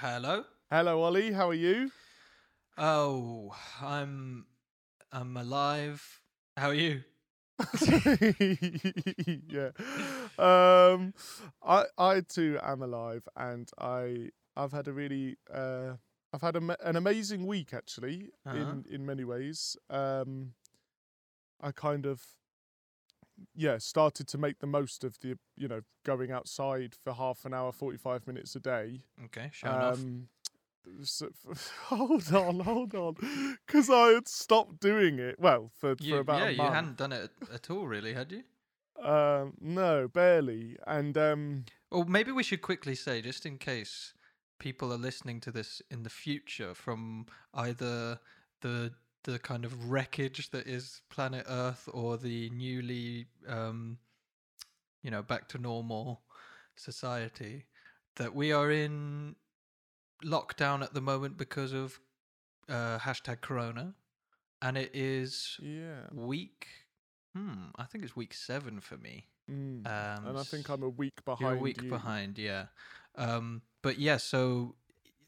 Hello. Hello, Ollie. How are you? Oh, I'm I'm alive. How are you? yeah. Um, I I too am alive, and I I've had a really uh I've had a, an amazing week actually Uh-huh. in in many ways. Um, I kind of yeah started to make the most of the you know going outside for half an hour, forty five minutes a day. Okay, off. Um, so, hold on, hold on, because I had stopped doing it. Well, for You, for about yeah, you hadn't done it at, all, really, had you? Um, no, barely. And um, Or maybe we should quickly say, just in case people are listening to this in the future from either the the kind of wreckage that is planet Earth or the newly, um, you know, back to normal society, that we are in lockdown at the moment because of uh, hashtag Corona, and it is yeah, week. Hmm, I think it's week seven for me. mm. Um, and I think I'm a week behind. you're a week you. behind, yeah. Um, but yeah, so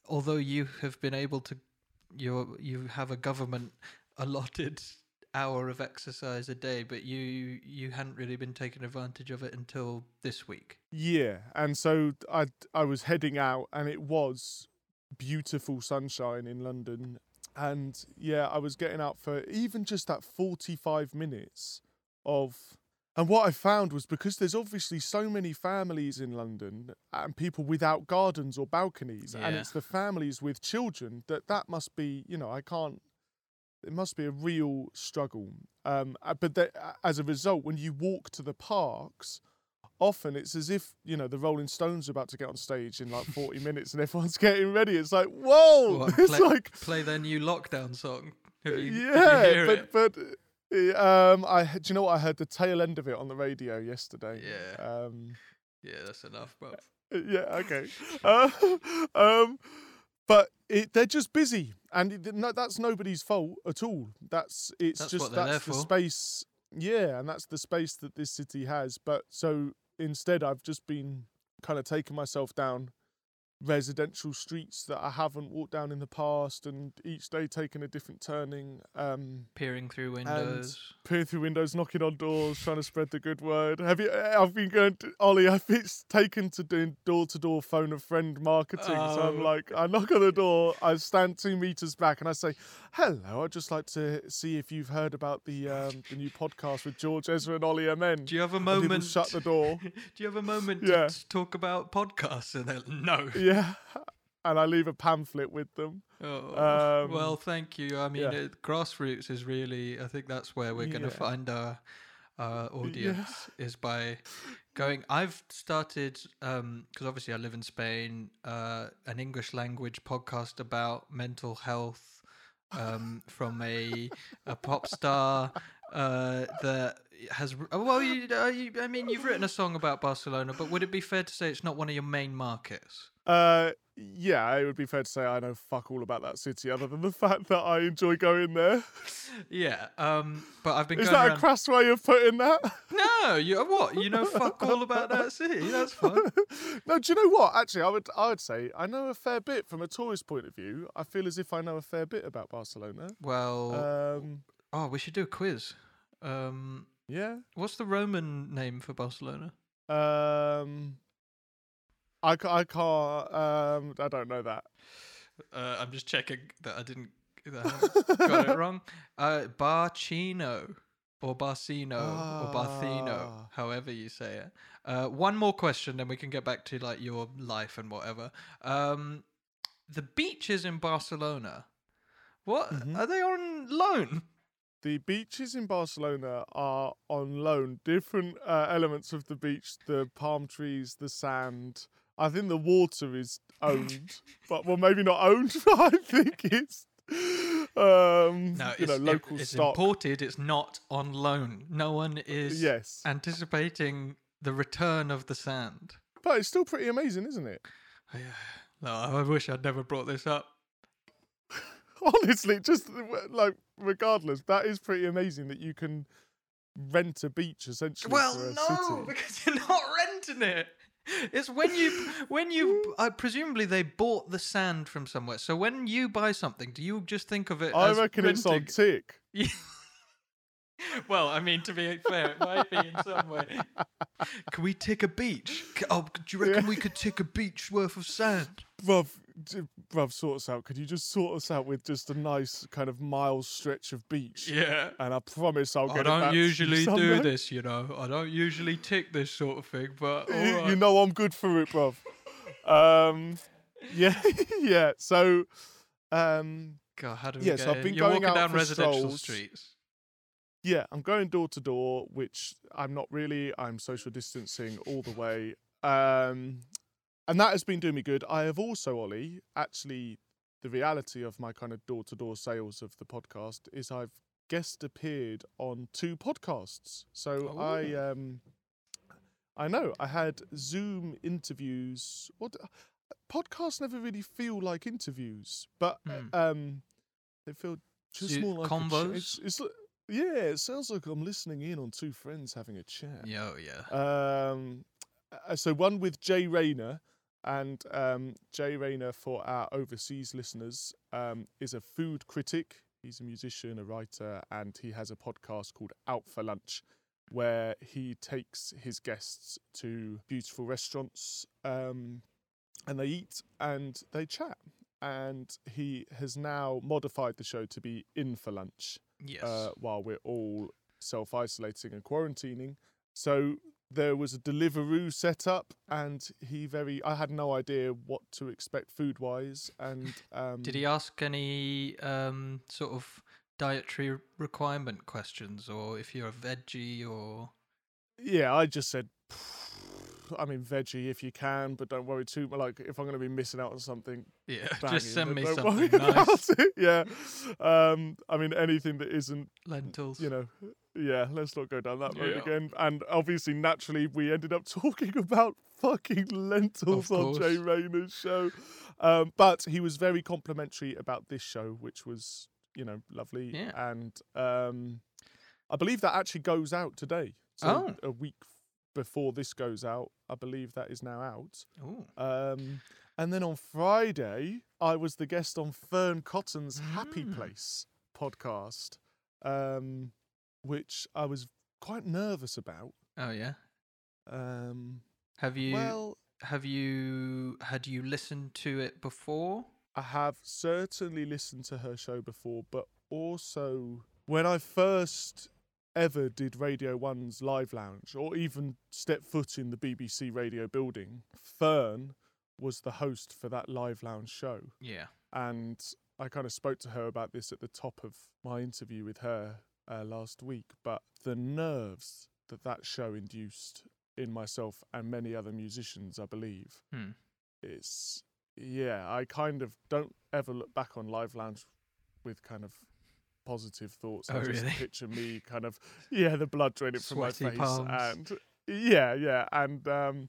although you have been able to, you you have a government allotted hour of exercise a day, but you you hadn't really been taking advantage of it until this week. Yeah, and so I I was heading out, and it was beautiful sunshine in London, and yeah, I was getting out for even just that 45 minutes of. And what I found was because there's obviously so many families in London and people without gardens or balconies, and it's the families with children that that must be, you know, I can't. It must be a real struggle. Um, uh, but that, as a result, when you walk to the parks, often it's as if you know the Rolling Stones are about to get on stage in like 40 minutes and everyone's getting ready. It's like whoa, What, it's play, like play their new lockdown song. You, yeah, but it? but uh, um, I do you know what I heard the tail end of it on the radio yesterday. Yeah. Um, yeah, that's enough, bro. yeah. Okay. Uh, um, but it, they're just busy, and it, no, that's nobody's fault at all. That's it's That's just that's the for. space. Yeah, and that's the space that this city has. But so instead, I've just been kind of taking myself down residential streets that I haven't walked down in the past, and each day taking a different turning. Um, Peering through windows. peering through windows, knocking on doors, trying to spread the good word. Have you? I've been going to Ollie. I've it's taken to doing door to door phone a friend marketing. So I'm Oh. like, I knock on the door, I stand two meters back, and I say, "Hello, I'd just like to see if you've heard about the um, the new podcast with George Ezra and Ollie Amen." Do you have a moment? shut the door. Do you have a moment Yeah. to talk about podcasts? And they're like, no. yeah, and I leave a pamphlet with them. Oh, Um, well, thank you. I mean, yeah. it, grassroots is really. I think that's where we're going to Yeah. find our our audience is by going. I've started because obviously I live in Spain. Uh, an English language podcast about mental health um, from a a pop star. Uh, that has oh, well, you, uh, you, I mean, you've written a song about Barcelona, but would it be fair to say it's not one of your main markets? Uh, yeah, it would be fair to say I know fuck all about that city, other than the fact that I enjoy going there. Yeah, um, but I've been Is that around. a crass way of putting that? No, you what? You know fuck all about that city. That's fun. no, do you know what? Actually, I would I would say I know a fair bit from a tourist point of view. I feel as if I know a fair bit about Barcelona. Well, Um, oh, we should do a quiz. Um, yeah. what's the Roman name for Barcelona? Um, I, ca- I can't. Um, I don't know that. Uh, I'm just checking that I didn't that I got it wrong. Uh, Barcino or Barcino or Barcino, Ah. however you say it. Uh, one more question, then we can get back to like your life and whatever. Um, the beaches in Barcelona. What Mhm. are they on loan? The beaches in Barcelona are on loan. Different uh, elements of the beach, the palm trees, the sand. I think the water is owned, but well, maybe not owned. But I think it's um, No, you it's, know it- local it's stock. imported. It's not on loan. No one is Yes, anticipating the return of the sand. but it's still pretty amazing, isn't it? No, I wish I'd never brought this up. Honestly, just like regardless, that is pretty amazing that you can rent a beach essentially Well, no, city. because you're not renting it. It's when you when you uh, presumably they bought the sand from somewhere. So when you buy something, do you just think of it? I as reckon it's on renting? tick. Well, I mean, to be fair, it might be in some way. Can we tick a beach? Oh, do you reckon Yeah. we could tick a beach worth of sand? Bruv, bruv, sort us out. Could you just sort us out with just a nice kind of mile stretch of beach? Yeah. And I promise I'll get. I don't usually do this, you know. I don't usually tick this sort of thing, but You, all you right. know I'm good for it, bruv. um, yeah, yeah. So, um, God, how do we Yeah, get so I've been You're going walking out down for residential strolls. streets. yeah, I'm going door to door, which I'm not really. I'm social distancing all the way. Um, and that has been doing me good. I have also, Ollie, actually, the reality of my kind of door to door sales of the podcast is I've guest appeared on two podcasts. So I, Oh. um, I know I had Zoom interviews. What podcasts never really feel like interviews, but Hmm. um, they feel just more like convos? It's, it's yeah, it sounds like I'm listening in on two friends having a chat. Yeah, oh, yeah. Um, uh, so one with Jay Rayner, and um, Jay Rayner for our overseas listeners um, is a food critic. He's a musician, a writer, and he has a podcast called Out for Lunch, where he takes his guests to beautiful restaurants, um, and they eat and they chat. And he has now modified the show to be in for lunch Yes. uh, while we're all self isolating and quarantining. So there was a Deliveroo set up, and he very. I had no idea what to expect food wise, and um, Did he ask any um, sort of dietary requirement questions, or if you're a veggie, or Yeah, I just said. I mean, veggie if you can, but don't worry too. Much. Like, if I'm going to be missing out on something, yeah, banging, just send me something nice. Yeah, um, I mean, anything that isn't lentils. you know, yeah, let's not go down that road Yeah. again. And obviously, naturally, we ended up talking about fucking lentils on Jay. Rayner's show. Um, but he was very complimentary about this show, which was, you know, lovely. Yeah. And um, I believe that actually goes out today. So Oh. a week before this goes out, I believe that is now out. Um, and then on Friday, I was the guest on Fearne Cotton's Happy Mm. Place podcast, um, which I was quite nervous about. Oh yeah. Um, Have you well, have you had you listened to it before? I have certainly listened to her show before, but also when I first ever did Radio 1's Live Lounge or even stepped foot in the BBC radio building, Fearne was the host for that Live Lounge show. Yeah. and I kind of spoke to her about this at the top of my interview with her uh, last week. But the nerves that that show induced in myself and many other musicians, I believe, Hmm. it's yeah. I kind of don't ever look back on Live Lounge with kind of positive thoughts. I Oh, just really? picture me kind of yeah, the blood draining from my face palms. and yeah, yeah, and um,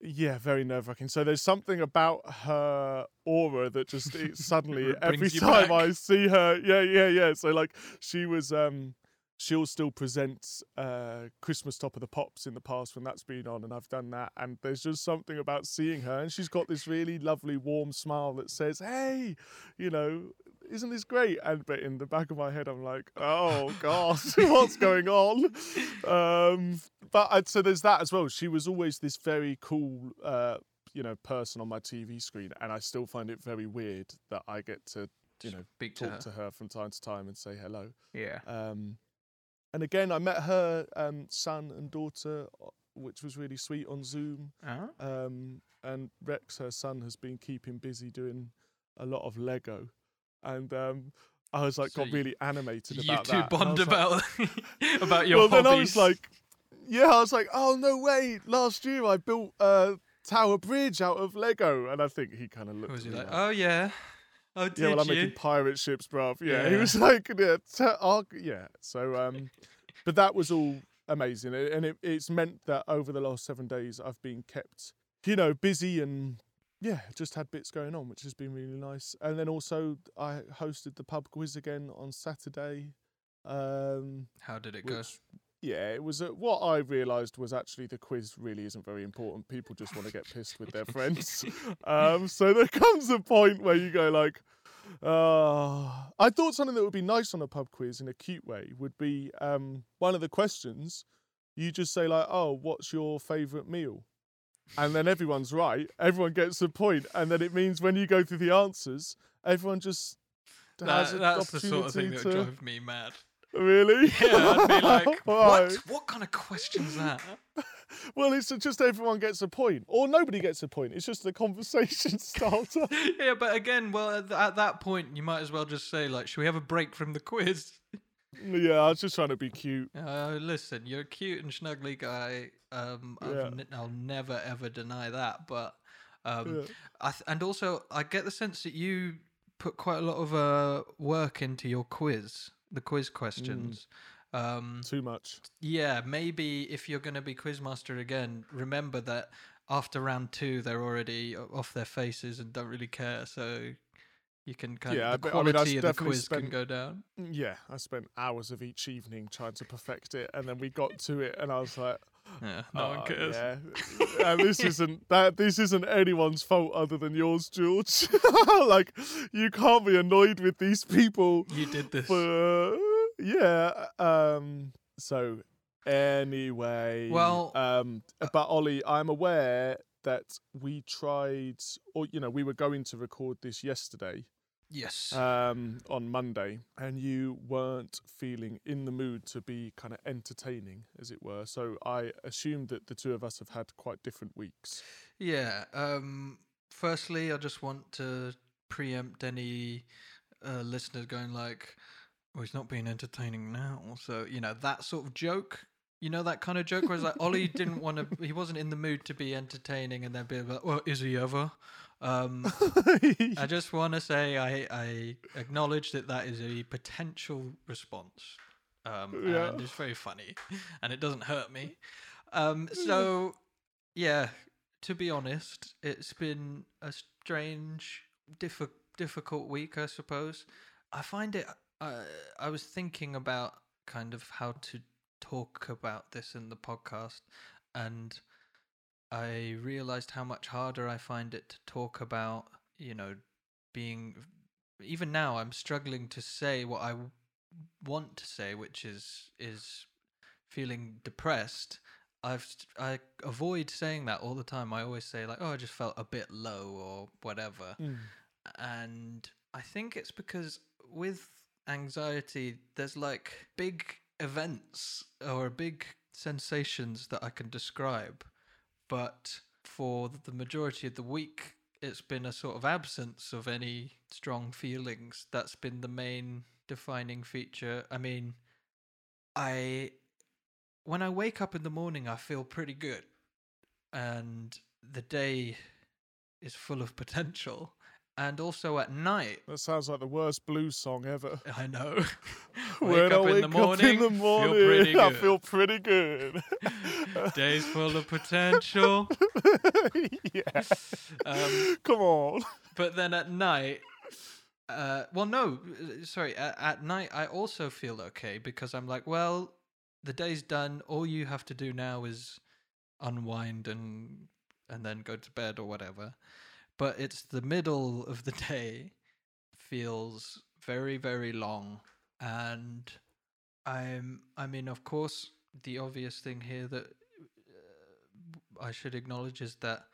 yeah, very nerve wracking. So there's something about her aura that just it suddenly every time back. I see her, yeah, yeah, yeah. So like she was, um, she'll still present uh, Christmas Top of the Pops in the past when that's been on, and I've done that. And there's just something about seeing her, and she's got this really lovely, warm smile that says, "Hey, you know." Isn't this great? And but in the back of my head, I'm like, oh gosh, what's going on? Um, but I'd, so there's that as well. She was always this very cool, uh, you know, person on my TV screen, and I still find it very weird that I get to, you know, Speak to talk her. to her from time to time and say hello. Yeah. Um, and again, I met her um, son and daughter, uh, which was really sweet on Zoom. Oh. Um, and Rex, her son, has been keeping busy doing a lot of Lego, and um, I was like So got really animated about two that. and I bond was like- about about your well, hobbies. then I was like, yeah, I was like, oh no way! Last year I built a Tower Bridge out of Lego, and I think he kind of looked. was he me like, oh yeah, oh did yeah, well, I'm you? making pirate ships, bruv. Yeah, he was like, yeah, t- yeah. So, um, but that was all amazing, and it, it's meant that over the last seven days I've been kept, you know, busy and yeah, just had bits going on, which has been really nice. And then also I hosted the pub quiz again on Saturday. Um, How did it go? yeah, it was. A, what I realised was actually the quiz really isn't very important. People just want to get pissed with their friends. Um, so there comes a point where you go like, uh, I thought something that would be nice on a pub quiz in a cute way would be um, one of the questions. You just say like, "Oh, what's your favourite meal?" And then everyone's right. Everyone gets a point, and then it means when you go through the answers, everyone just has That, that's the sort of thing opportunity that would to- drive me mad. Really? Yeah, I'd be like, what? What kind of question's that? Well, it's just everyone gets a point, or nobody gets a point. It's just a conversation starter. yeah, but again, well, at that point, you might as well just say, like, should we have a break from the quiz? Yeah, I was just trying to be cute. Uh, listen, you're a cute and snuggly guy. Um, I've Yeah. n- I'll never ever deny that. But um, Yeah. I th- and also I get the sense that you put quite a lot of uh, work into your quiz, the quiz questions. Um, Too much. yeah, maybe if you're going to be quizmaster again, remember that after round two they're already off their faces and don't really care. So you can kind Yeah, of the but, I mean, I quality of the quiz can go down. Yeah, I spent hours of each evening trying to perfect it, and then we got to it, and I was like, Yeah, no "Oh, one cares. Yeah, and this isn't that. This isn't anyone's fault other than yours, George. like, you can't be annoyed with these people. You did this. But yeah. Um. So anyway. Well- Um. But Ollie, I'm aware that we tried, or you know, we were going to record this yesterday. Yes. Um. On Monday, and you weren't feeling in the mood to be kind of entertaining, as it were. So I assumed that the two of us have had quite different weeks. Yeah. Um. Firstly, I just want to preempt any uh, listeners going like, "Oh, he's not being entertaining now." So you know that sort of joke. You know that kind of joke where it's like Ollie didn't want to. He wasn't in the mood to be entertaining, and then be like, "Well, is he ever?" Um, I just want to say I I acknowledge that that is a potential response, um, Yeah. and it's very funny, and it doesn't hurt me. Um, so yeah, to be honest, it's been a strange, diffi- difficult week, I suppose. I find it. Uh, I was thinking about kind of how to talk about this in the podcast, and I realized how much harder I find it to talk about, you know, being. Even now, I'm struggling to say what I want to say, which is is feeling depressed. I've I avoid saying that all the time. I always say like, "Oh, I just felt a bit low" or whatever Mm. and I think it's because with anxiety, there's like big events or big sensations that I can describe, but for the majority of the week, it's been a sort of absence of any strong feelings. That's been the main defining feature. I mean, I when I wake up in the morning, I feel pretty good, and the day is full of potential. And also at night, That sounds like the worst blues song ever. I know. when wake I up wake in the morning, up in the morning, feel pretty I good. feel pretty good. Days full of potential. yeah. Um, Come on. but then at night, uh, well, no, sorry. At, at night, I also feel okay because I'm like, well, the day's done. All you have to do now is unwind and and then go to bed or whatever. But it's the middle of the day feels very very long, and I'm. I mean, of course, the obvious thing here that uh, I should acknowledge is that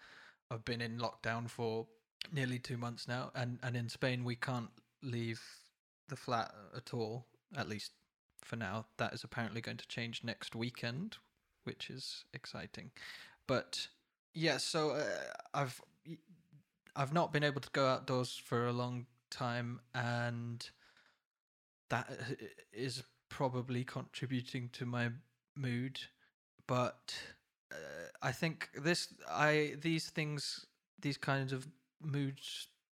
I've been in lockdown for nearly two months now, and and in Spain we can't leave the flat at all. At least for now. That is apparently going to change next weekend, which is exciting. But yeah, so uh, I've I've not been able to go outdoors for a long time, and that uh, probably contributing to my mood. But uh, I think this I these things these kinds of mood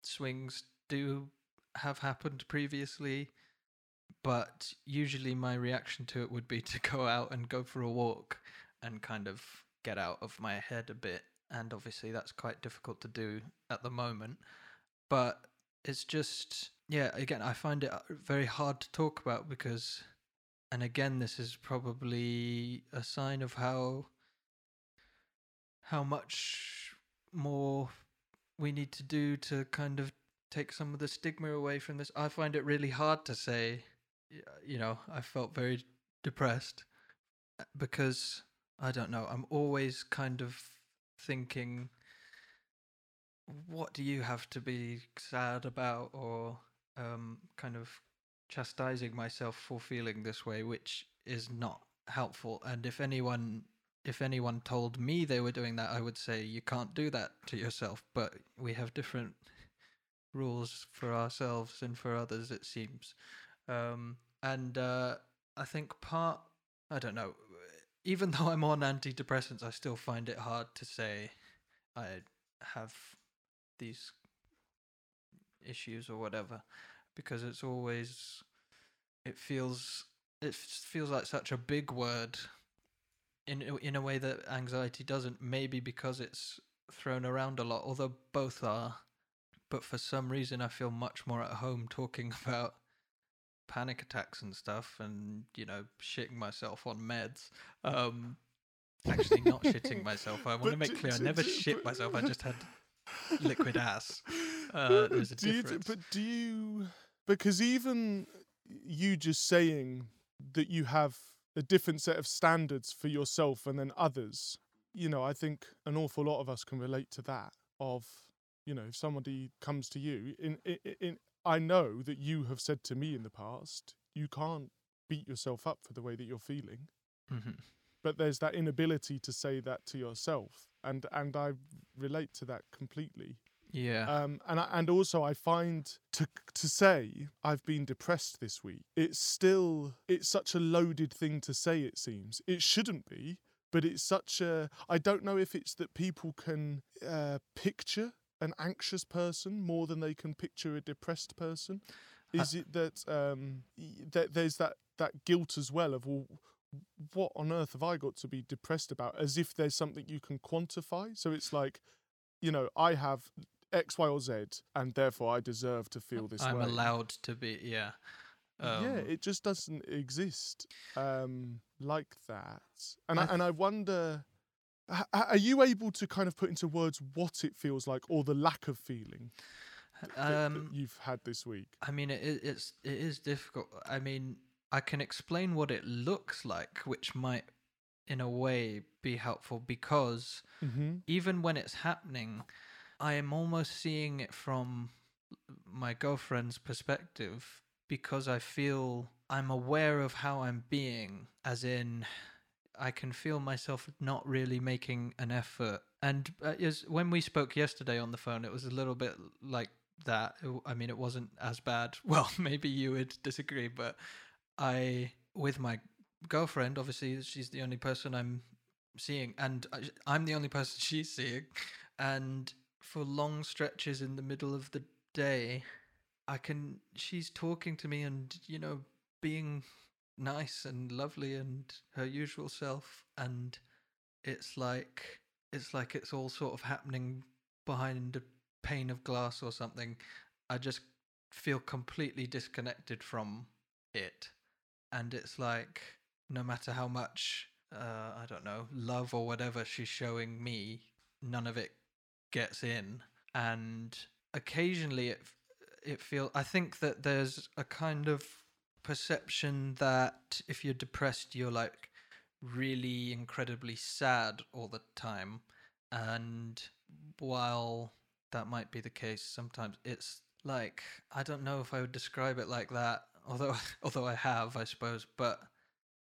swings do have happened previously but usually my reaction to it would be to go out and go for a walk and kind of get out of my head a bit and obviously that's quite difficult to do at the moment but it's just yeah again i find it uh, very hard to talk about because and again, this is probably a sign of how how much more we need to do to kind of take some of the stigma away from this. I find it really hard to say, you know, I felt very depressed uh, because I don't know, I'm always kind of thinking, what do you have to be sad about, or um, kind of chastising myself for feeling this way, which is not helpful. And if anyone if anyone told me they were doing that, I would say you can't do that to yourself. But we have different rules for ourselves and for others, it seems. Um, and uh, I think part, I don't know, even though I'm on antidepressants, I still find it hard to say I have these issues or whatever because it's always it feels it feels like such a big word in in a way that anxiety doesn't maybe because it's thrown around a lot although both are but for some reason I feel much more at home talking about panic attacks and stuff and you know shitting myself on meds. Um actually not shitting myself. I want to make clear i never shit myself. I just had liquid ass. Uh, there's a do you, difference. but do you because even you just saying that you have a different set of standards for yourself and then others you know i think an awful lot of us can relate to that of you know if somebody comes to you in in, in i know that you have said to me in the past you can't beat yourself up for the way that you're feeling Mhm. but there's that inability to say that to yourself and and i relate to that completely yeah um, and I, and also I find to to say I've been depressed this week. It's still it's such a loaded thing to say. It seems it shouldn't be, but it's such a. I don't know if it's that people can uh, picture an anxious person more than they can picture a depressed person. I- Is it that um, that there's that that guilt as well of well, what on earth have I got to be depressed about? As if there's something you can quantify. So it's like, you know, I have X, Y, or Z, and therefore I deserve to feel this I'm way. allowed to be yeah um, yeah, it just doesn't exist um, like that. And I I, and I wonder, are you able to kind of put into words what it feels like, or the lack of feeling that, that um you've had this week? I mean it, it's it is difficult I mean I can explain what it looks like which might in a way be helpful because Mm-hmm. even when it's happening I am almost seeing it from my girlfriend's perspective because I feel I'm aware of how I'm being, as in, I can feel myself not really making an effort. And uh, as, when we spoke yesterday on the phone, it was a little bit like that. I mean, it wasn't as bad. Well, maybe you would disagree, but I, with my girlfriend, obviously, she's the only person I'm seeing, and I'm the only person she's seeing. And for long stretches in the middle of the day, I can, she's talking to me and, you know, being nice and lovely and her usual self. And it's like, it's like it's all sort of happening behind a pane of glass or something. I just feel completely disconnected from it. And it's like, no matter how much, uh, I don't know, love or whatever she's showing me, none of it gets in. And occasionally it, it feels, I think that there's a kind of perception that if you're depressed, you're like really incredibly sad all the time. And while that might be the case sometimes, it's like I don't know if I would describe it like that. Although, although I have, I suppose, but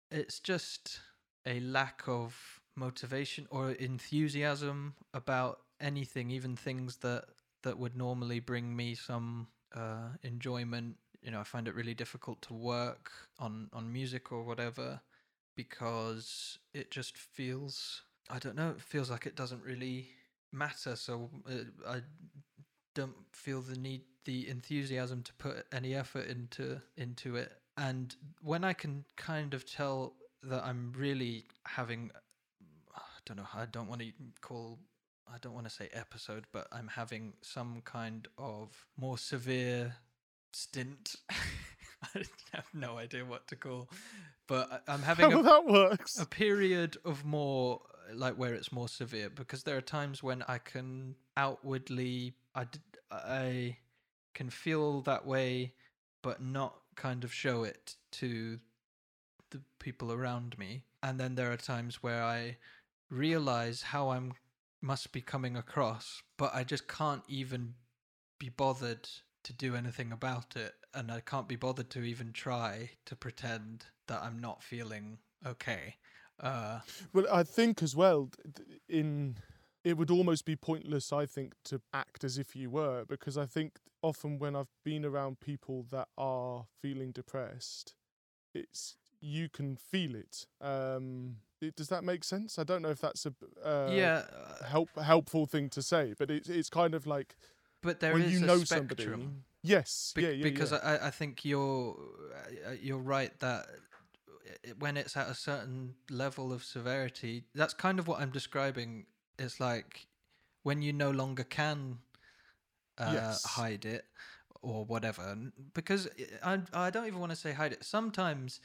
it's just a lack of motivation or enthusiasm about anything, even things that that would normally bring me some uh, enjoyment. You know, I find it really difficult to work on on music or whatever because it just feels I don't know, it feels like it doesn't really matter. So uh, I don't feel the need, the enthusiasm to put any effort into into it. And when I can kind of tell that I'm really having, I don't know, I don't want to call, I don't want to say episode, but I'm having some kind of more severe stint I have no idea what to call, but I'm having How a, that works. a period of more like where it's more severe because there are times when I can outwardly I I can feel that way but not kind of show it to the people around me and then there are times where I realize how I'm must be coming across but I just can't even be bothered to do anything about it and I can't be bothered to even try to pretend that I'm not feeling okay uh Well, I think as well, in it would almost be pointless, I think, to act as if you were, because I think often when I've been around people that are feeling depressed, it's you can feel it. Um, it does that make sense? I don't know if that's a uh, yeah uh, help helpful thing to say, but it's it's kind of like but there is you a know spectrum somebody. Yes, Bec- yeah, yeah, because yeah. I, I think you're uh, you're right that when it's at a certain level of severity, that's kind of what I'm describing. It's like when you no longer can uh, Yes. hide it or whatever. Because I I don't even want to say hide it. Sometimes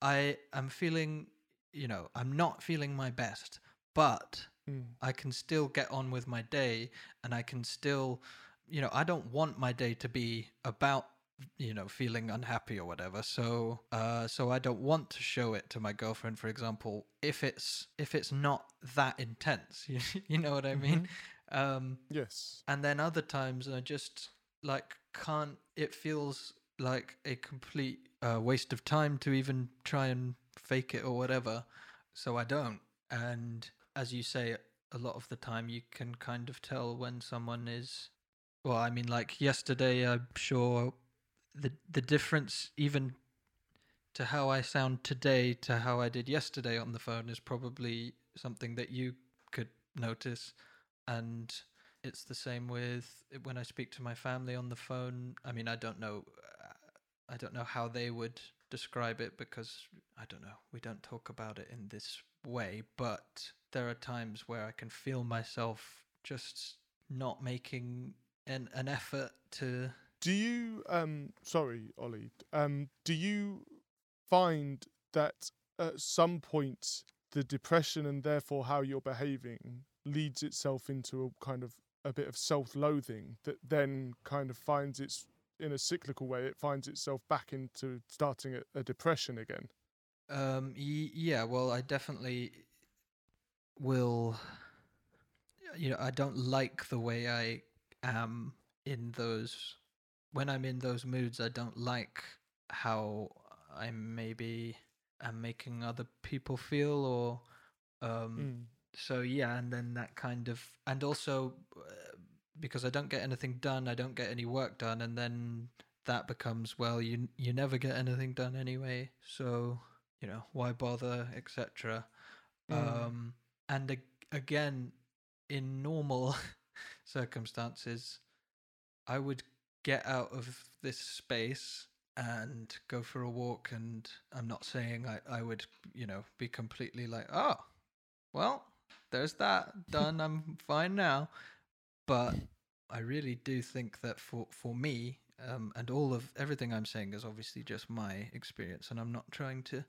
I am feeling, you know, I'm not feeling my best, but Mm. I can still get on with my day and I can still, you know, I don't want my day to be about you know feeling unhappy or whatever. So uh so i don't want to show it to my girlfriend for example if it's if it's not that intense you, you know what i mean? Um yes, and then other times i just like can't it feels like a complete uh, waste of time to even try and fake it or whatever. So i don't. And as you say a lot of the time you can kind of tell when someone is well i mean like yesterday i'm sure the the difference even to how i sound today to how i did yesterday on the phone is probably something that you could notice and it's the same with when I speak to my family on the phone. I mean, I don't know, I don't know how they would describe it because I don't know. We don't talk about it in this way, but there are times where I can feel myself just not making an an effort to. Do you um sorry, Ollie, um do you find that at some point the depression and therefore how you're behaving leads itself into a kind of a bit of self-loathing that then kind of finds its in a cyclical way it finds itself back into starting a, a depression again. Um. Y- yeah. Well, I definitely will. You know, I don't like the way I am in those. When I'm in those moods, I don't like how I maybe am making other people feel, or um. Mm. So yeah, and then that kind of, and also uh, because I don't get anything done, I don't get any work done, and then that becomes well, you you never get anything done anyway. So you know why bother, etc. Mm. Um, and ag- again, in normal circumstances, I would get out of this space and go for a walk. And I'm not saying I, I would, you know, be completely like, oh, well, there's that done. I'm fine now. But I really do think that for for me, um, and all of everything I'm saying is obviously just my experience, and I'm not trying to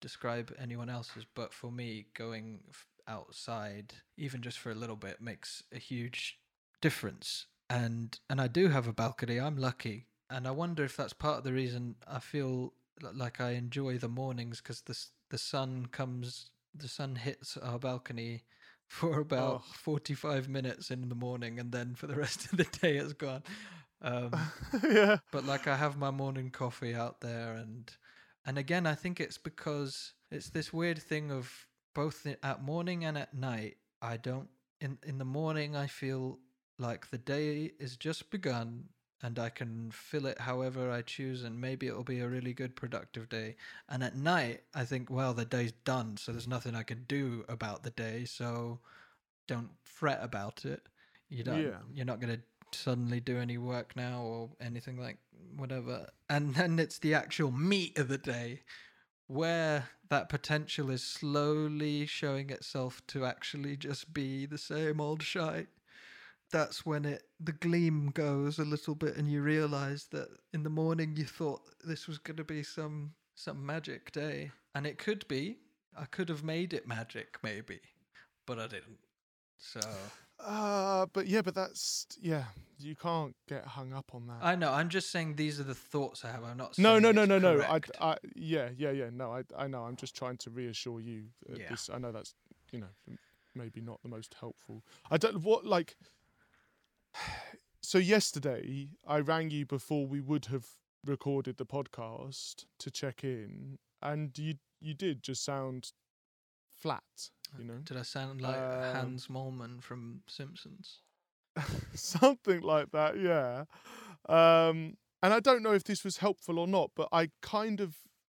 describe anyone else's. But for me, going f- outside, even just for a little bit, makes a huge difference. And and I do have a balcony. I'm lucky, and I wonder if that's part of the reason I feel like I enjoy the mornings because the the sun comes, the sun hits our balcony for about Oh. 45 minutes in the morning and then for the rest of the day it's gone um, yeah. but like i have my morning coffee out there and and again i think it's because it's this weird thing of both at morning and at night i don't in in the morning i feel like the day is just begun and i can fill it however i choose and maybe it'll be a really good productive day. And at night i think well the day's done so there's nothing i can do about the day so don't fret about it. You don't Yeah. you're not going to suddenly do any work now or anything like whatever. And then it's the actual meat of the day where that potential is slowly showing itself to actually just be the same old shite. That's when it the gleam goes a little bit and you realize that in the morning you thought this was going to be some some magic day. And it could be. I could have made it magic maybe. But i didn't. So Uh, but yeah, but that's yeah. You can't get hung up on that. i know i'm just saying these are the thoughts i have i'm not no, no, no, no, no. I. I, yeah, yeah, yeah. No, I, I know. I'm just trying to reassure you. Yeah. This, I know that's you know m- maybe not the most helpful. I don't what like. So yesterday I rang you before we would have recorded the podcast to check in, and you you did just sound flat. You know, did i sound like Um, Hans Moleman from simpsons? something like that yeah. Um and i don't know if this was helpful or not but i kind of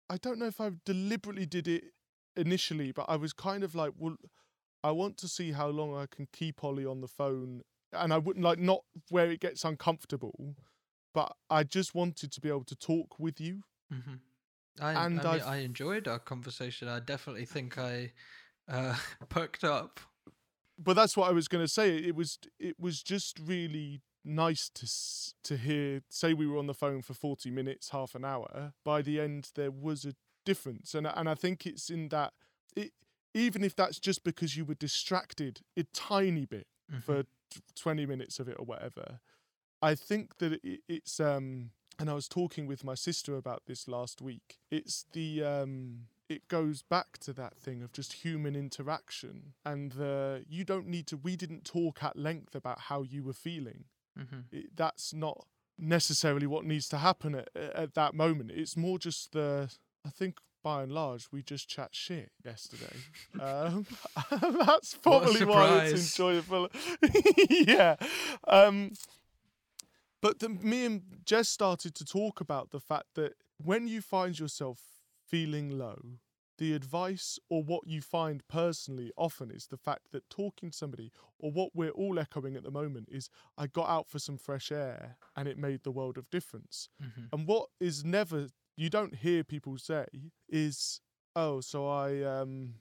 i don't know if i deliberately did it initially but i was kind of like well i want to see how long i can keep ollie on the phone and i wouldn't like not where it gets uncomfortable but i just wanted to be able to talk with you. Hmm I, And I, mean, I enjoyed our conversation. I definitely think I uh, perked up. but that's what I was going to say. It was it was just really nice to to hear. Say we were on the phone for forty minutes, half an hour. By the end, there was a difference, and I- and I think it's in that. It, even if that's just because you were distracted a tiny bit Mhm. for t- twenty minutes of it or whatever, I think that it, it's um. And I was talking with my sister about this last week. It's the um it goes back to that thing of just human interaction and the you don't need to we didn't talk at length about how you were feeling. Mhm. it, that's not necessarily what needs to happen at, at that moment. It's more just the i think by and large we just chat shit yesterday. Um, that's probably why it's enjoyable. Yeah. Um, but the, me and jess started to talk about the fact that when you find yourself feeling low the advice or what you find personally often is the fact that talking to somebody or what we're all echoing at the moment is I got out for some fresh air and it made the world of difference. Mhm. And what is never you don't hear people say is oh so I um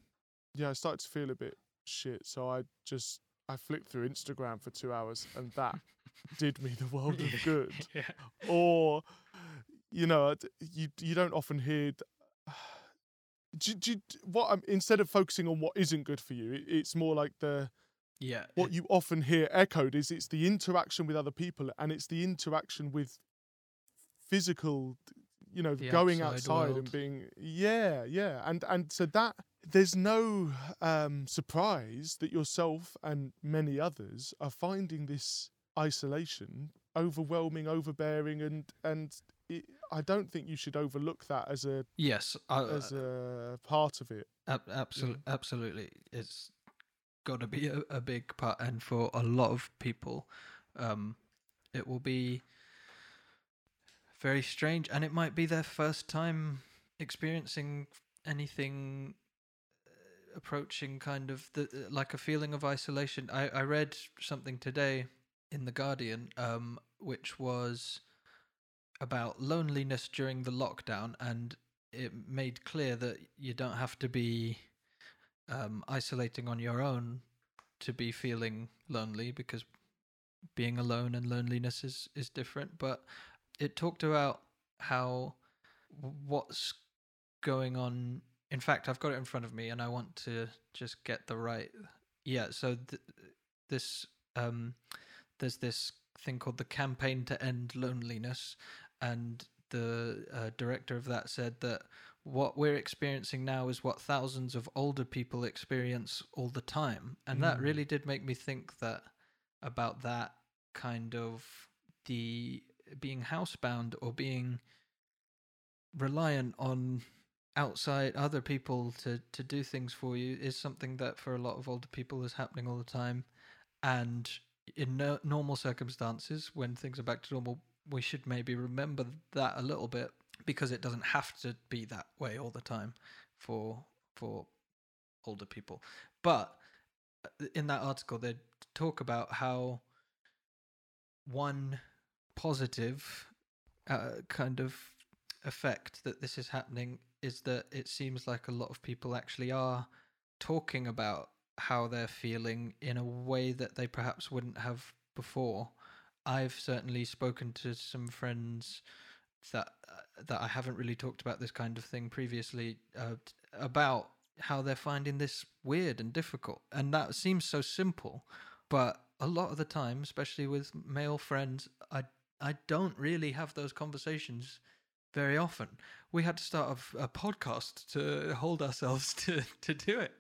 yeah I started to feel a bit shit so I just I flicked through Instagram for 2 hours and that did me the world of good yeah. or you know you you don't often hear do, do, what I'm instead of focusing on what isn't good for you it, it's more like the Yeah. what you often hear echoed is it's the interaction with other people and it's the interaction with physical you know The going outside outside and being yeah yeah and and so that there's no um surprise that yourself and many others are finding this isolation overwhelming overbearing and and i don't think you should overlook that as a yes. I, as a part of it ab- absolutely. Absolutely. It's got to be a, a big part, and for a lot of people, um, it will be very strange, and it might be their first time experiencing anything uh, approaching kind of the uh, like a feeling of isolation. I I read something today in the Guardian, um, which was about loneliness during the lockdown, and it made clear that you don't have to be um, isolating on your own to be feeling lonely because being alone and loneliness is is different. But it talked about how what's going on. In fact, I've got it in front of me, and I want to just get the right. Yeah, so th- this um, there's this thing called the campaign to end loneliness, and the uh, director of that said that what we're experiencing now is what thousands of older people experience all the time, and that Mm. really did make me think that about that kind of the being housebound or being reliant on outside other people to to do things for you is something that for a lot of older people is happening all the time and in no, normal circumstances when things are back to normal we should maybe remember that a little bit because it doesn't have to be that way all the time for for older people but uh, in that article they talk about how one positive uh, kind of effect that this is happening is that it seems like a lot of people actually are talking about how they're feeling in a way that they perhaps wouldn't have before. I've certainly spoken to some friends that uh, that I haven't really talked about this kind of thing previously uh, about how they're finding this weird and difficult, and that seems so simple, but a lot of the time, especially with male friends, I I don't really have those conversations very often. We had to start a, a podcast to hold ourselves to to do it.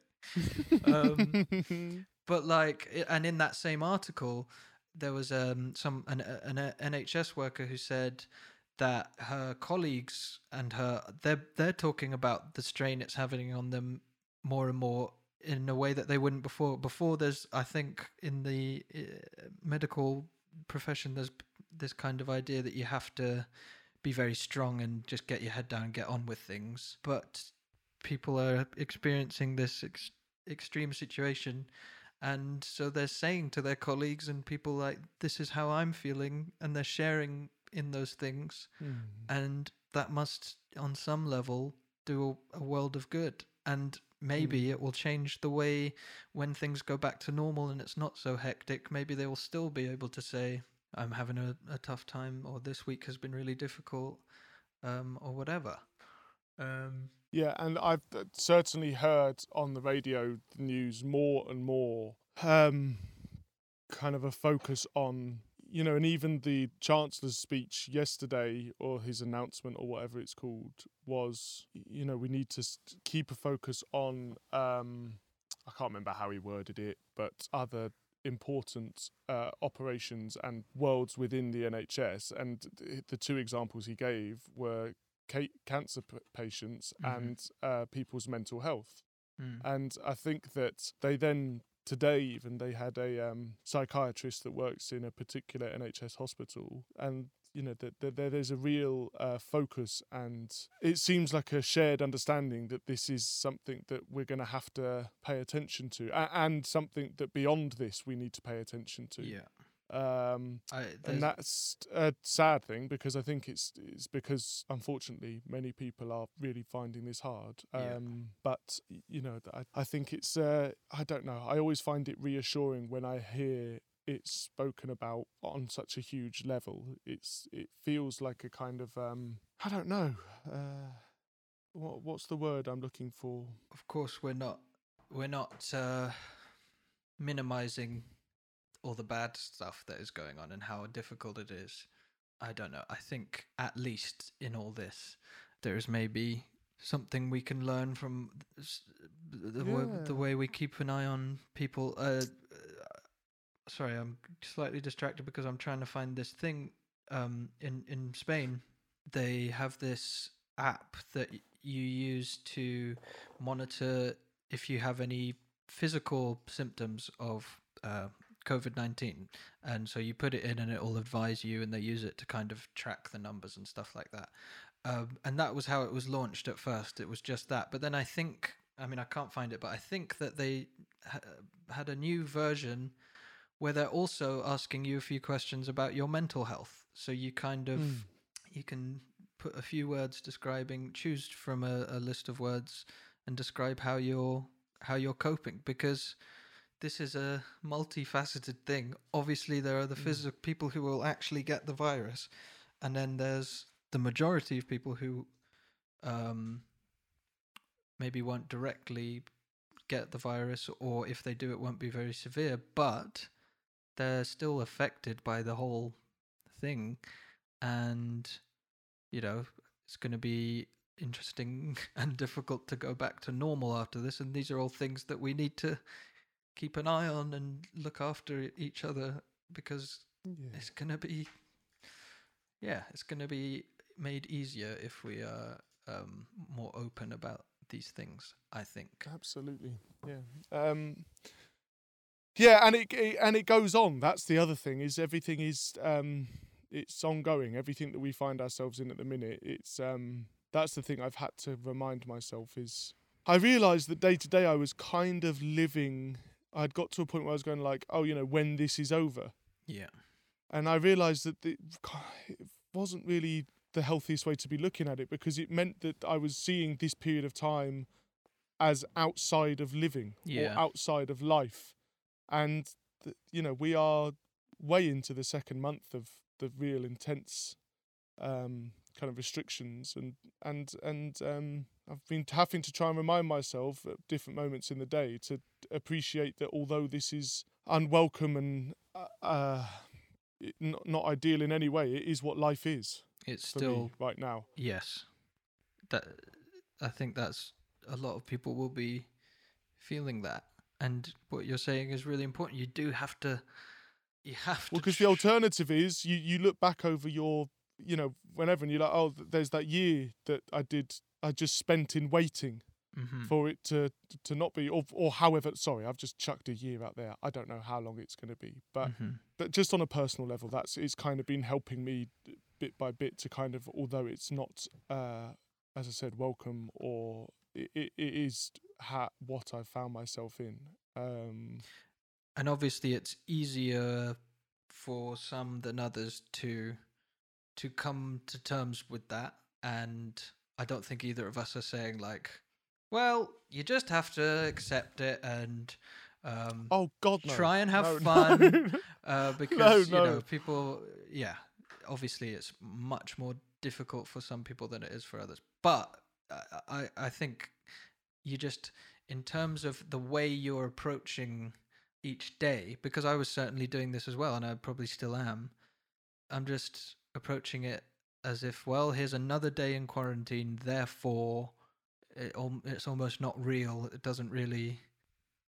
um, but like, and in that same article, there was um some an an NHS worker who said that her colleagues and her they're they're talking about the strain it's having on them more and more in a way that they wouldn't before. Before there's, I think, in the uh, medical profession, there's this kind of idea that you have to be very strong and just get your head down and get on with things. But people are experiencing this ex- extreme situation and so they're saying to their colleagues and people like this is how i'm feeling and they're sharing in those things. Mm. and that must on some level do a, a world of good. And maybe it will change the way when things go back to normal and it's not so hectic. Maybe they will still be able to say i'm having a, a tough time or this week has been really difficult um, or whatever. Um, Yeah, and I've uh, certainly heard on the radio the news more and more um, kind of a focus on, you know, and even the Chancellor's speech yesterday or his announcement or whatever it's called was, you know, we need to keep a focus on, um, I can't remember how he worded it, but other important uh, operations and worlds within the NHS. And the two examples he gave were ca- cancer p- patients Mhm. and uh, people's mental health. mm, And I think that they then today even they had a um, psychiatrist that works in a particular NHS hospital, and you know that that there there's a real uh, focus, and it seems like a shared understanding that this is something that we're going to have to pay attention to, a- and something that beyond this we need to pay attention to. yeah Um, I, and that's a sad thing because I think it's it's because unfortunately many people are really finding this hard. Yeah. Um, but you know, I, I think it's uh, I don't know. I always find it reassuring when I hear it spoken about on such a huge level. It's it feels like a kind of um, I don't know. Uh, what what's the word I'm looking for? of course we're not we're not uh, minimizing all the bad stuff that is going on and how difficult it is. I don't know. I think at least in all this, there is maybe something we can learn from the, way, the way we keep an eye on people. Uh, sorry, I'm slightly distracted because I'm trying to find this thing. Um, in in Spain, they have this app that you use to monitor if you have any physical symptoms of uh, COVID 19. And so you put it in and it will advise you, and they use it to kind of track the numbers and stuff like that. Um, and that was how it was launched at first. It was just that. But then I think, I mean, I can't find it, but I think that they ha- had a new version where they're also asking you a few questions about your mental health. So you kind of Mm. you can put a few words describing choose from a, a list of words and describe how you're how you're coping because this is a multifaceted thing obviously there are the Mm. physical people who will actually get the virus and then there's the majority of people who um maybe won't directly get the virus or if they do it won't be very severe but they're still affected by the whole thing and you know it's going to be interesting and difficult to go back to normal after this and these are all things that we need to keep an eye on and look after each other because Yeah. it's going to be yeah it's going to be made easier if we are um, more open about these things i think Absolutely, yeah. Um, yeah, and it, it and it goes on. That's the other thing is everything is um, it's ongoing. Everything that we find ourselves in at the minute, it's um, that's the thing I've had to remind myself is I realised that day to day I was kind of living. I'd got to a point where I was going like, oh, you know, when this is over, yeah. And I realised that the, it wasn't really the healthiest way to be looking at it because it meant that I was seeing this period of time as outside of living Yeah. or outside of life, and th- you know we are way into the second month of the real intense um, kind of restrictions, and and and um, I've been having to try and remind myself at different moments in the day to appreciate that although this is unwelcome and uh, uh, not, not ideal in any way, it is what life is It's still right now. yes. That I think that's a lot of people will be feeling that, and what you're saying is really important. You do have to. You have to. Well, because the alternative is you, you look back over your, you know, whenever and you're like, oh, there's that year that I did, I just spent in waiting Mhm. for it to to not be, or, or however, sorry, I've just chucked a year out there. I don't know how long it's going to be, but Mhm. but just on a personal level, that's it's kind of been helping me bit by bit to kind of, although it's not, uh, as I said, welcome or it, it, it is ha- what I found myself in. Um, and obviously it's easier for some than others to to come to terms with that and i don't think either of us are saying like well you just have to accept it and um oh God, no! Try and have No, fun. no. uh because you no. know people yeah obviously it's much more difficult for some people than it is for others but uh, i i think you just in terms of the way you're approaching each day because i was certainly doing this as well and i probably still am i'm just approaching it as if well here's another day in quarantine therefore it, it's almost not real it doesn't really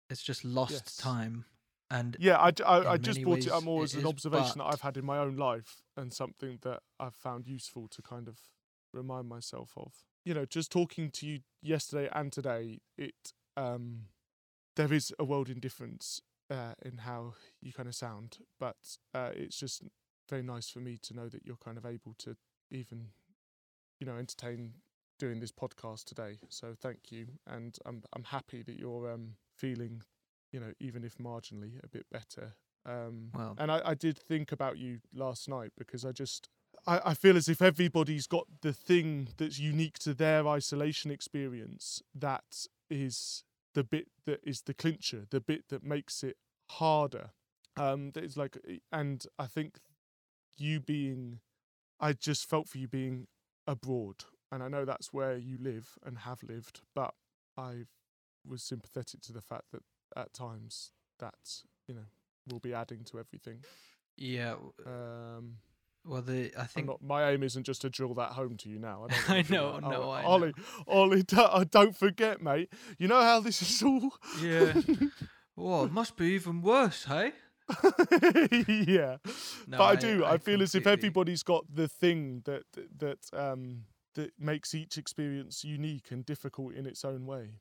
it's just lost Yes. time and Yeah, I in just many brought ways it up more as an is, observation that I've had in my own life and something that I've found useful to kind of remind myself of. You know, just talking to you yesterday and today, it um, there is a world in difference uh, in how you kind of sound, but uh, it's just very nice for me to know that you're kind of able to even, you know, entertain doing this podcast today. So thank you, and I'm I'm happy that you're um, feeling you know, even if marginally, a bit better. Um, and I, I did think about you last night because I just, I, I feel as if everybody's got the thing that's unique to their isolation experience that is the bit that is the clincher, the bit that makes it harder. Um, that is like, and I think you being, I just felt for you being abroad, and I know that's where you live and have lived, but I was sympathetic to the fact that at times that you know will be adding to everything. yeah Um, well the i think not, my aim isn't just to drill that home to you now. I, don't I know, no, Oh, I know. Ollie, Ollie, don't, uh, don't forget, mate. You know how this is all. yeah oh it must be even worse hey yeah, No, but I, I- do. I I, feel as if everybody's got the thing that that um that makes each experience unique and difficult in its own way.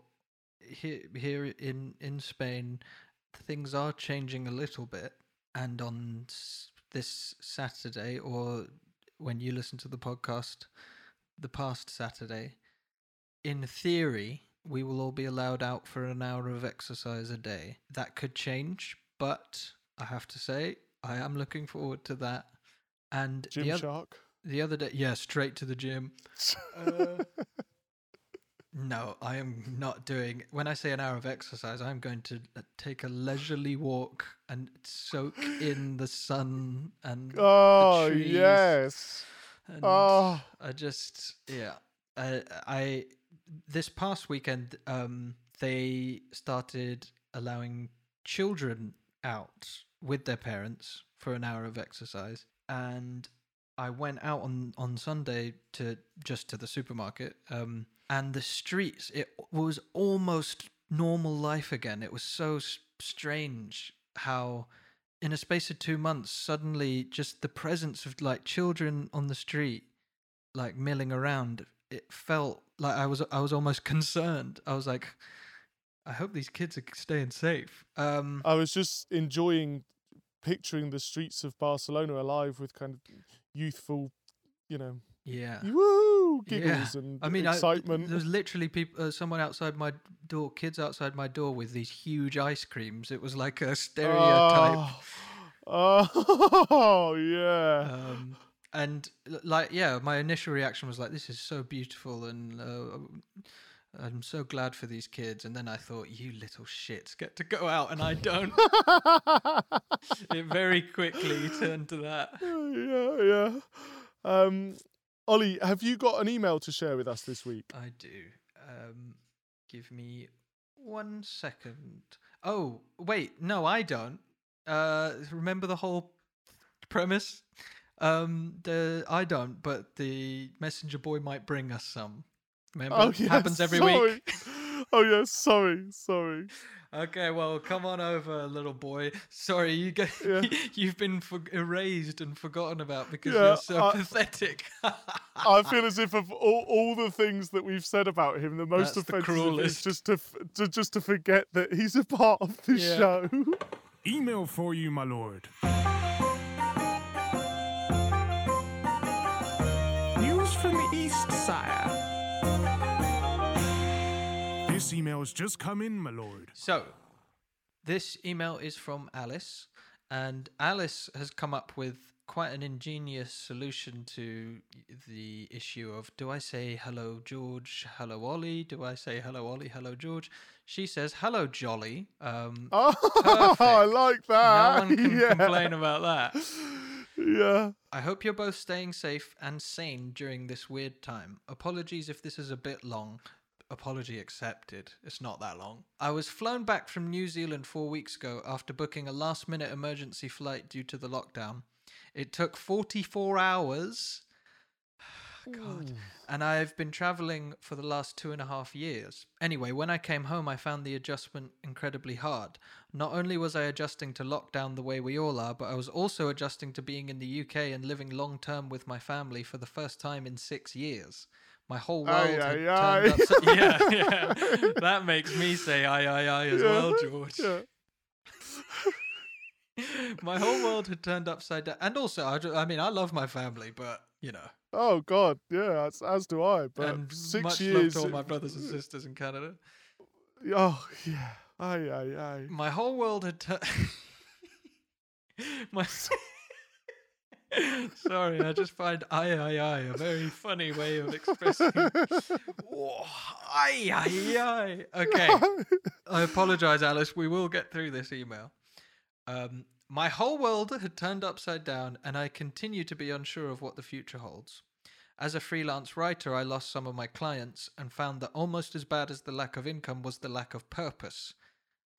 here here in in Spain, things are changing a little bit, and on this Saturday, or when you listen to the podcast, the past Saturday, in theory, we will all be allowed out for an hour of exercise a day. That could change, but I have to say, I am looking forward to that. And Jim the, oth- Shark. the other day, yeah, straight to the gym. Uh, no, I am not doing. When I say an hour of exercise, I'm going to take a leisurely walk and soak in the sun and Oh the trees. yes. And Oh. I just, yeah, I, I, this past weekend, um, they started allowing children out with their parents for an hour of exercise, and I went out on on Sunday to just to the supermarket, um, and the streets it was almost normal life again. It was so strange how in a space of two months suddenly just the presence of like children on the street like milling around it felt like i was i was almost concerned i was like i hope these kids are staying safe um I was just enjoying picturing the streets of Barcelona alive with kind of youthful, you know, yeah woo Yeah. and I mean, I, excitement. there was literally people, uh, someone outside my door, kids outside my door with these huge ice creams. It was like a stereotype. Oh, oh, yeah. um, and like yeah my initial reaction was like this is so beautiful and uh, i'm so glad for these kids and then i thought you little shits get to go out and i don't it very quickly turned to that yeah, yeah. Um, Ollie, have you got an email to share with us this week? i do. Um, give me one second. Oh wait no i don't. Uh, remember the whole premise? Um the i don't but the messenger boy might bring us some. Remember? Oh, yeah, happens every sorry. week Oh, yeah, sorry, sorry. Okay, well, come on over, little boy. Sorry, you get Yeah. you've been for- erased and forgotten about because Yeah, you're so I- pathetic. I feel as if of all, all the things that we've said about him, the most That's the is cruelest. just to, f- to just to forget that he's a part of the Yeah. show. Email for you, my lord. News from the east, sire. This email just come in, my lord. so, this email is from Alice, and Alice has come up with quite an ingenious solution to the issue of do I say hello George, hello Ollie? Do I say hello Ollie, hello George? She says hello Jolly. Um, Oh, I Perfect. like no that. one can yeah. complain about that. Yeah. I hope you're both staying safe and sane during this weird time. Apologies if this is a bit long. Apology accepted. It's not that long. I was flown back from New Zealand four weeks ago after booking a last minute emergency flight due to the lockdown. It took 44 hours. God. And I've been traveling for the last two and a half years. Anyway, when I came home, I found the adjustment incredibly hard. Not only was I adjusting to lockdown the way we all are, but I was also adjusting to being in the UK and living long term with my family for the first time in six years. My whole world Aye, had aye, turned aye. upside Yeah, yeah. That makes me say aye, aye, aye as well, George. Yeah. my whole world had turned upside down. And also, I, I mean, I love my family, but, you know. Oh God, yeah, as, as do I. But and six much years. love to all my brothers and sisters in Canada. Oh yeah, aye, aye, aye. My whole world had turned. my. Sorry, I just find "aye aye aye" a very funny way of expressing. oh, aye aye aye. Okay, I apologize, Alice. We will get through this email. Um, my whole world had turned upside down, and I continue to be unsure of what the future holds. As a freelance writer, I lost some of my clients and found that almost as bad as the lack of income was the lack of purpose.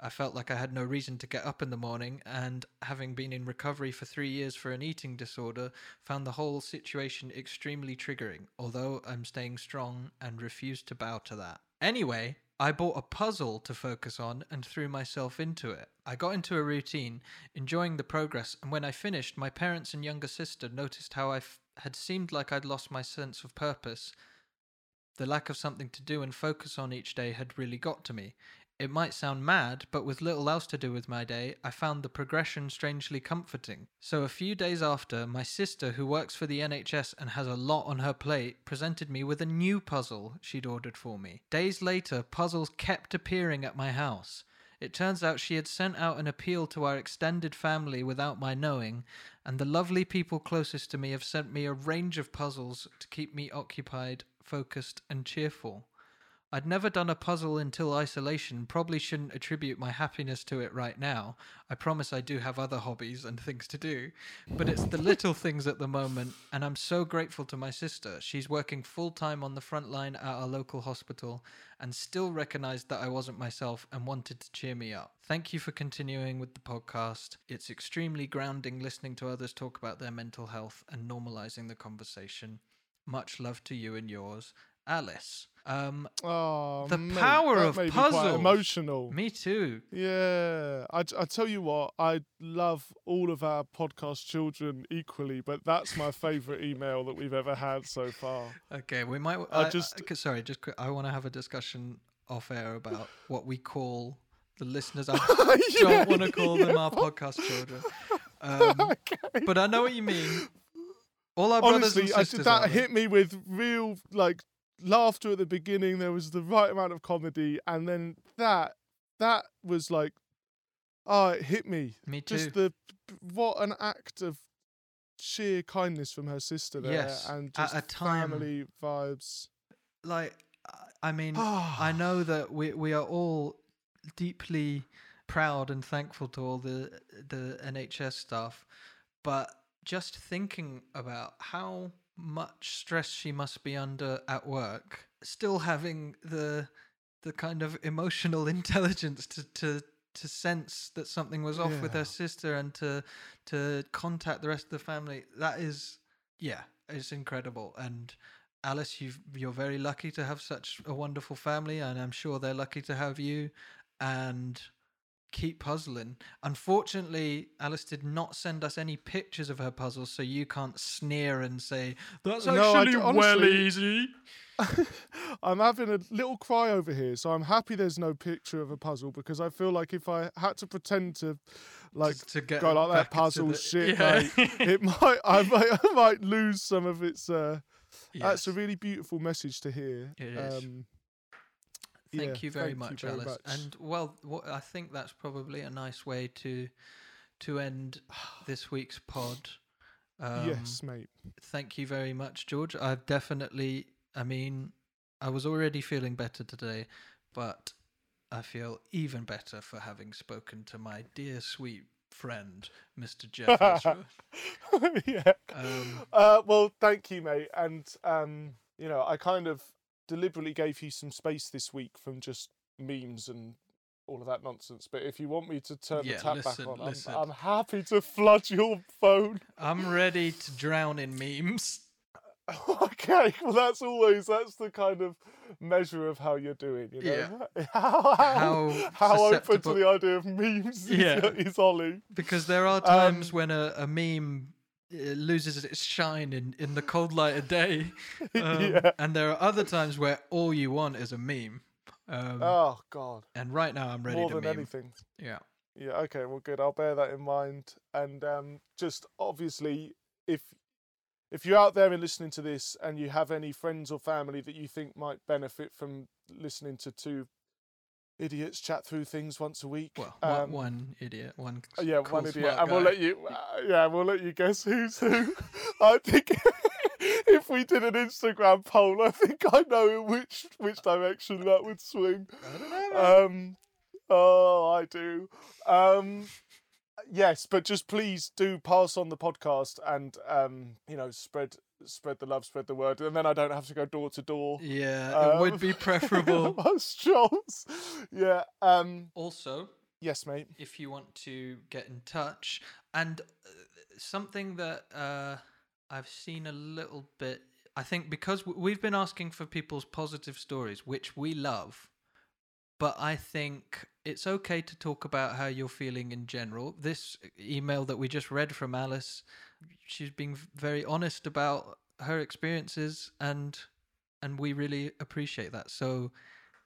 I felt like I had no reason to get up in the morning, and having been in recovery for three years for an eating disorder, found the whole situation extremely triggering, although I'm staying strong and refuse to bow to that. Anyway, I bought a puzzle to focus on and threw myself into it. I got into a routine, enjoying the progress, and when I finished, my parents and younger sister noticed how I f- had seemed like I'd lost my sense of purpose. The lack of something to do and focus on each day had really got to me. It might sound mad, but with little else to do with my day, I found the progression strangely comforting. So, a few days after, my sister, who works for the NHS and has a lot on her plate, presented me with a new puzzle she'd ordered for me. Days later, puzzles kept appearing at my house. It turns out she had sent out an appeal to our extended family without my knowing, and the lovely people closest to me have sent me a range of puzzles to keep me occupied, focused, and cheerful. I'd never done a puzzle until isolation. Probably shouldn't attribute my happiness to it right now. I promise I do have other hobbies and things to do. But it's the little things at the moment, and I'm so grateful to my sister. She's working full time on the front line at our local hospital and still recognized that I wasn't myself and wanted to cheer me up. Thank you for continuing with the podcast. It's extremely grounding listening to others talk about their mental health and normalizing the conversation. Much love to you and yours, Alice. Um, Oh, The mate, power of quite emotional. me too. Yeah, I, I tell you what, I love all of our podcast children equally, but that's my favourite email that we've ever had so far. Okay, we might. I I, just- just sorry. Just I want to have a discussion off air about what we call the listeners. I Yeah, don't want to call them our podcast children, um, but I know what you mean. All our brothers Honestly, and I sisters. did, that hit me with real like laughter at the beginning. There was the right amount of comedy, and then that that was like, oh, it hit me. Me too. Just the what an act of sheer kindness from her sister there, Yes, and at just a time- family vibes. like I- I mean, ah. I know that we we are all deeply proud and thankful to all the the NHS staff, but just thinking about how much stress she must be under at work, still having the the kind of emotional intelligence to to to sense that something was off with her sister and to to contact the rest of the family that is yeah it's incredible and Alice, you've, you're very lucky to have such a wonderful family, and I'm sure they're lucky to have you. And keep puzzling. Unfortunately, Alice did not send us any pictures of her puzzles, so you can't sneer and say that's No, actually d- well honestly- easy. I'm having a little cry over here, so I'm happy there's no picture of a puzzle because I feel like if I had to pretend to, like, to get go like that puzzle the- shit, Yeah. mate, it might I might I might lose some of its. Uh, That's a really beautiful message to hear. It is. Thank yeah, you very thank you much, very Alice. much. And well, what, I think that's probably a nice way to to end this week's pod. Um, yes, mate. Thank you very much, George. I've definitely, I mean, I was already feeling better today, but I feel even better for having spoken to my dear, sweet friend, Mr. Jeff Ezra. yeah. Um, uh, well, thank you, mate. And um, you know, I kind of deliberately gave you some space this week from just memes and all of that nonsense. But if you want me to turn Yeah, the tap listen, back on, listen. I'm, I'm happy to flood your phone. I'm ready to drown in memes. okay, well, that's always that's the kind of measure of how you're doing. You know, how how, How how open to the idea of memes is, is Ollie. Because there are times Um, when a, a meme uh, loses its shine in, in the cold light of day. Um, Yeah. And there are other times where all you want is a meme. Um, Oh God, and right now I'm ready more to than meme. anything. Yeah. Yeah, okay, well, good. I'll bear that in mind. And um, just obviously, if if you're out there and listening to this, and you have any friends or family that you think might benefit from listening to two idiots chat through things once a week, Well, um, one, one idiot, one. uh, yeah, cool, one idiot, and we'll let you. Uh, yeah, we'll let you guess who's who. I think if we did an Instagram poll, I think I know in which which direction that would swing. I don't know. Um, oh, I do. Um, yes, but just please do pass on the podcast and um, you know, spread spread the love, spread the word, and then I don't have to go door to door. yeah, it would Um, be preferable. Most trolls. Yeah. Um. also, Yes, mate. if you want to get in touch, and uh, something that uh, I've seen a little bit, I think because we've been asking for people's positive stories, which we love, but I think it's okay to talk about how you're feeling in general. This email that we just read from Alice, she's being very honest about her experiences, and and we really appreciate that. So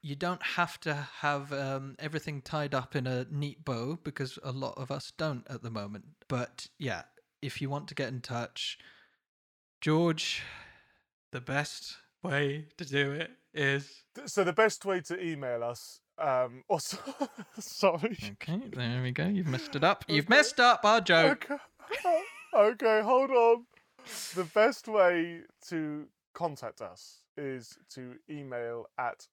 you don't have to have um, everything tied up in a neat bow because a lot of us don't at the moment. But yeah, if you want to get in touch, George, the best way to do it is. So the best way to email us. Um. Also, sorry. Okay, there we go. You've messed it up. You've messed up our joke. Okay. okay, hold on. The best way to contact us is to email at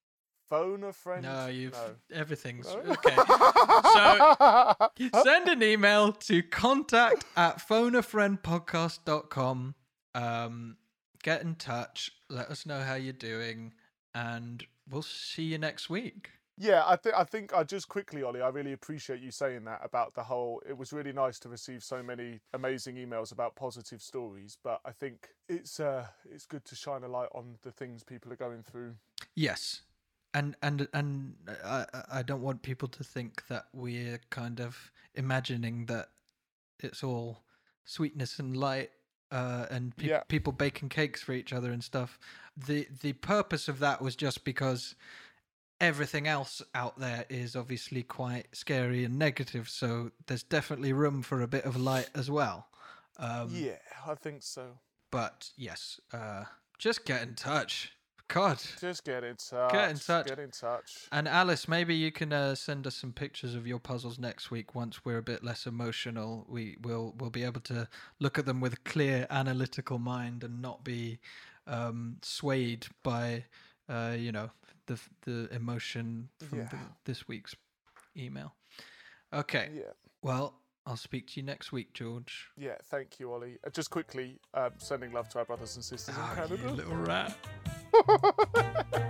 Phone a friend. No, you've No. everything's No? okay. So send an email to contact at phoneafriendpodcast.com. Um, get in touch. Let us know how you're doing, and we'll see you next week. Yeah, I think I think I just quickly, Ollie. I really appreciate you saying that about the whole. It was really nice to receive so many amazing emails about positive stories, but I think it's uh it's good to shine a light on the things people are going through. Yes. And and and I I- I don't want people to think that we're kind of imagining that it's all sweetness and light uh, and pe- Yeah. people baking cakes for each other and stuff. The the purpose of that was just because everything else out there is obviously quite scary and negative. So there's definitely room for a bit of light as well. Um, yeah, I think so. But yes, uh, just get in touch. God. Just get in touch. Get in touch. Get in touch. And Alice, maybe you can uh, send us some pictures of your puzzles next week. Once we're a bit less emotional, we will we'll be able to look at them with a clear analytical mind and not be um, swayed by uh, you know the the emotion from Yeah. the, this week's email. Okay. Yeah. Well, I'll speak to you next week, George. Yeah, thank you, Ollie. Uh, just quickly, um, sending love to our brothers and sisters Ah, in you Canada. little rat.